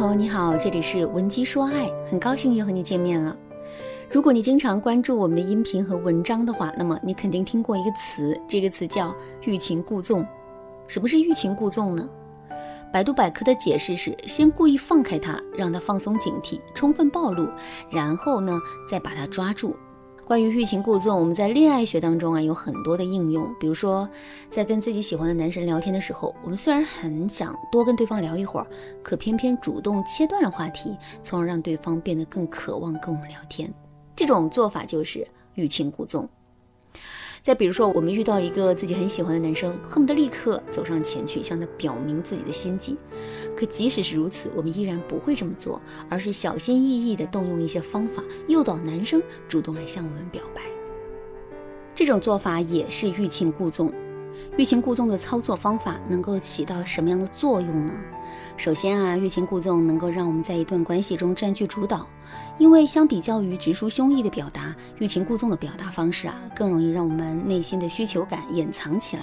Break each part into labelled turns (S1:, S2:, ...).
S1: 朋友你好，这里是文姬说爱，很高兴又和你见面了。如果你经常关注我们的音频和文章的话，那么你肯定听过一个词，这个词叫欲擒故纵。什么是欲擒故纵呢？百度百科的解释是：先故意放开他，让他放松警惕，充分暴露，然后呢，再把他抓住。关于欲擒故纵，我们在恋爱学当中啊有很多的应用。比如说，在跟自己喜欢的男神聊天的时候，我们虽然很想多跟对方聊一会儿，可偏偏主动切断了话题，从而让对方变得更渴望跟我们聊天。这种做法就是欲擒故纵。再比如说，我们遇到一个自己很喜欢的男生，恨不得立刻走上前去向他表明自己的心迹。可即使是如此，我们依然不会这么做，而是小心翼翼地动用一些方法，诱导男生主动来向我们表白。这种做法也是欲擒故纵。欲擒故纵的操作方法能够起到什么样的作用呢？首先啊，欲擒故纵能够让我们在一段关系中占据主导，因为相比较于直抒胸臆的表达，欲擒故纵的表达方式啊，更容易让我们内心的需求感掩藏起来。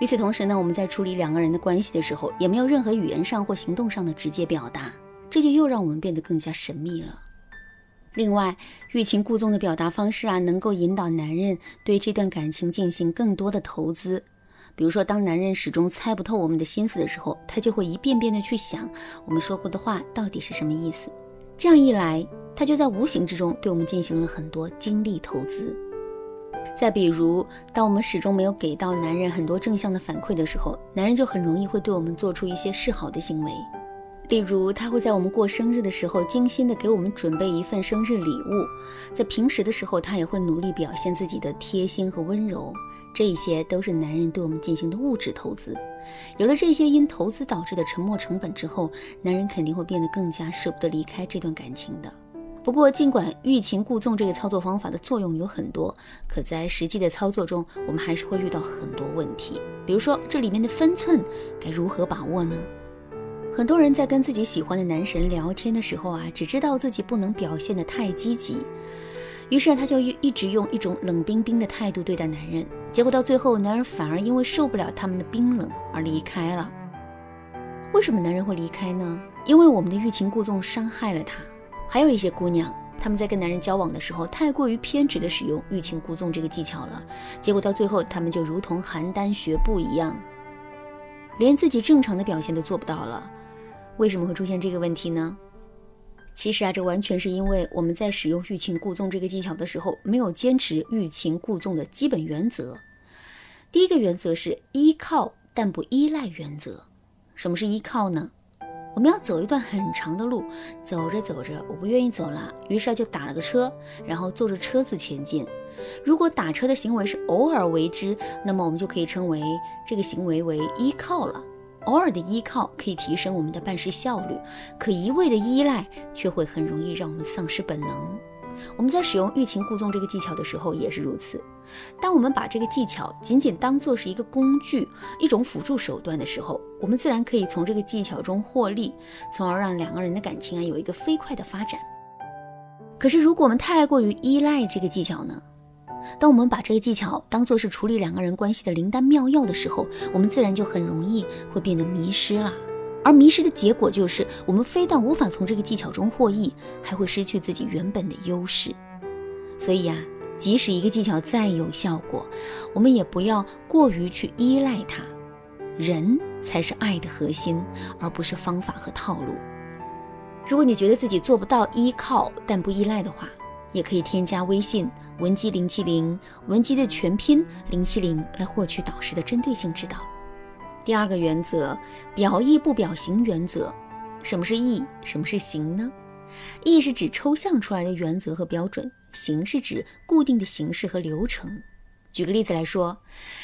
S1: 与此同时呢，我们在处理两个人的关系的时候，也没有任何语言上或行动上的直接表达，这就又让我们变得更加神秘了。另外，欲擒故纵的表达方式啊，能够引导男人对这段感情进行更多的投资。比如说，当男人始终猜不透我们的心思的时候，他就会一遍遍的去想我们说过的话到底是什么意思。这样一来，他就在无形之中对我们进行了很多精力投资。再比如，当我们始终没有给到男人很多正向的反馈的时候，男人就很容易会对我们做出一些示好的行为。例如，他会在我们过生日的时候精心的给我们准备一份生日礼物，在平时的时候，他也会努力表现自己的贴心和温柔。这些都是男人对我们进行的物质投资。有了这些因投资导致的沉没成本之后，男人肯定会变得更加舍不得离开这段感情的。不过，尽管欲擒故纵这个操作方法的作用有很多，可在实际的操作中，我们还是会遇到很多问题。比如说，这里面的分寸该如何把握呢？很多人在跟自己喜欢的男神聊天的时候啊，只知道自己不能表现得太积极。于是他就一一直用一种冷冰冰的态度对待男人，结果到最后，男人反而因为受不了他们的冰冷而离开了。为什么男人会离开呢？因为我们的欲擒故纵伤害了他。还有一些姑娘，她们在跟男人交往的时候，太过于偏执的使用欲擒故纵这个技巧了，结果到最后，她们就如同邯郸学步一样，连自己正常的表现都做不到了。为什么会出现这个问题呢？其实啊，这完全是因为我们在使用欲擒故纵这个技巧的时候，没有坚持欲擒故纵的基本原则。第一个原则是依靠但不依赖原则。什么是依靠呢？我们要走一段很长的路，走着走着，我不愿意走了，于是就打了个车，然后坐着车子前进。如果打车的行为是偶尔为之，那么我们就可以称为这个行为为依靠了。偶尔的依靠可以提升我们的办事效率，可一味的依赖却会很容易让我们丧失本能。我们在使用欲擒故纵这个技巧的时候也是如此。当我们把这个技巧仅仅当做是一个工具、一种辅助手段的时候，我们自然可以从这个技巧中获利，从而让两个人的感情啊有一个飞快的发展。可是，如果我们太过于依赖这个技巧呢？当我们把这个技巧当做是处理两个人关系的灵丹妙药的时候，我们自然就很容易会变得迷失了。而迷失的结果就是，我们非但无法从这个技巧中获益，还会失去自己原本的优势。所以呀，即使一个技巧再有效果，我们也不要过于去依赖它。人才是爱的核心，而不是方法和套路。如果你觉得自己做不到依靠但不依赖的话，也可以添加微信文姬零七零，文姬的全拼零七零来获取导师的针对性指导。第二个原则，表意不表行原则。什么是意？什么是行呢？意是指抽象出来的原则和标准，形是指固定的形式和流程。举个例子来说，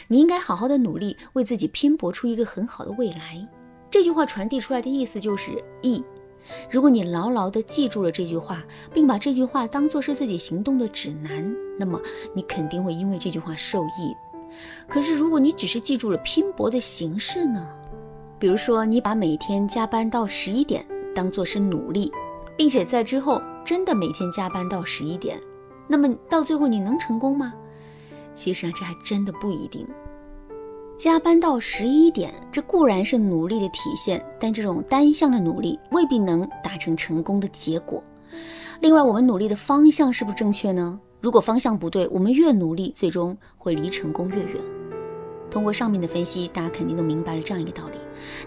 S1: 你应该好好的努力，为自己拼搏出一个很好的未来。这句话传递出来的意思就是意。如果你牢牢地记住了这句话，并把这句话当作是自己行动的指南，那么你肯定会因为这句话受益。可是，如果你只是记住了拼搏的形式呢？比如说，你把每天加班到十一点当作是努力，并且在之后真的每天加班到十一点，那么到最后你能成功吗？其实啊，这还真的不一定。加班到十一点，这固然是努力的体现，但这种单向的努力未必能达成成功的结果。另外，我们努力的方向是不是正确呢？如果方向不对，我们越努力，最终会离成功越远。通过上面的分析，大家肯定都明白了这样一个道理，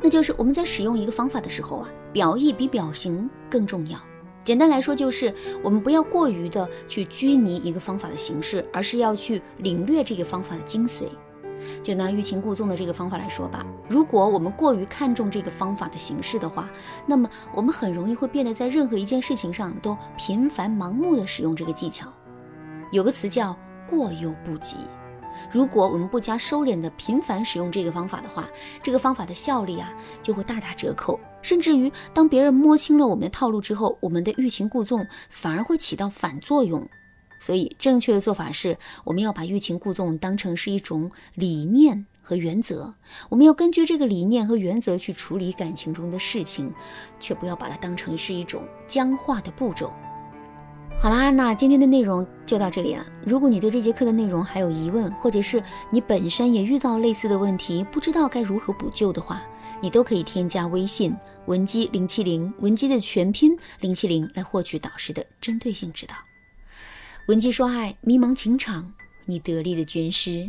S1: 那就是我们在使用一个方法的时候啊，表意比表行更重要。简单来说，就是我们不要过于的去拘泥一个方法的形式，而是要去领略这个方法的精髓。就拿欲擒故纵的这个方法来说吧，如果我们过于看重这个方法的形式的话，那么我们很容易会变得在任何一件事情上都频繁盲目的使用这个技巧。有个词叫过犹不及。如果我们不加收敛的频繁使用这个方法的话，这个方法的效力啊就会大打折扣，甚至于当别人摸清了我们的套路之后，我们的欲擒故纵反而会起到反作用。所以，正确的做法是，我们要把欲擒故纵当成是一种理念和原则，我们要根据这个理念和原则去处理感情中的事情，却不要把它当成是一种僵化的步骤。好啦，那今天的内容就到这里了。如果你对这节课的内容还有疑问，或者是你本身也遇到类似的问题，不知道该如何补救的话，你都可以添加微信文姬零七零，文姬的全拼零七零，来获取导师的针对性指导。文姬说爱，迷茫情场，你得力的军师。